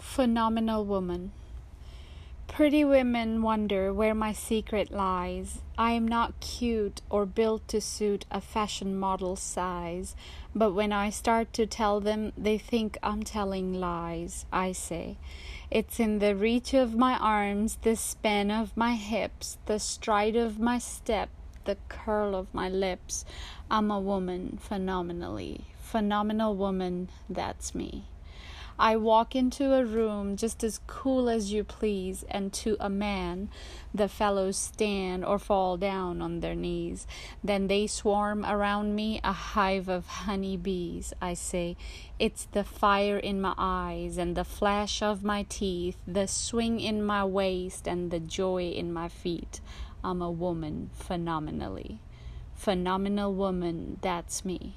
Phenomenal woman. Pretty women wonder where my secret lies. I am not cute or built to suit a fashion model's size, but when I start to tell them, they think I'm telling lies. I say, it's in the reach of my arms, the span of my hips, the stride of my step, the curl of my lips. I'm a woman phenomenally. Phenomenal woman, that's me. I walk into a room just as cool as you please, and to a man, the fellows stand or fall down on their knees. Then they swarm around me, a hive of honey bees. I say, It's the fire in my eyes, and the flash of my teeth, the swing in my waist, and the joy in my feet. I'm a woman phenomenally. Phenomenal woman, that's me.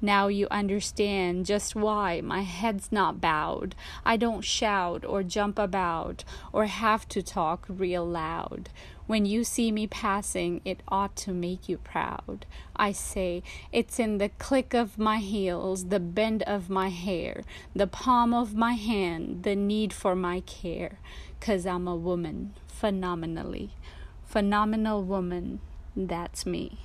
Now you understand just why my head's not bowed. I don't shout or jump about or have to talk real loud. When you see me passing, it ought to make you proud. I say, it's in the click of my heels, the bend of my hair, the palm of my hand, the need for my care. Cause I'm a woman, phenomenally. Phenomenal woman, that's me.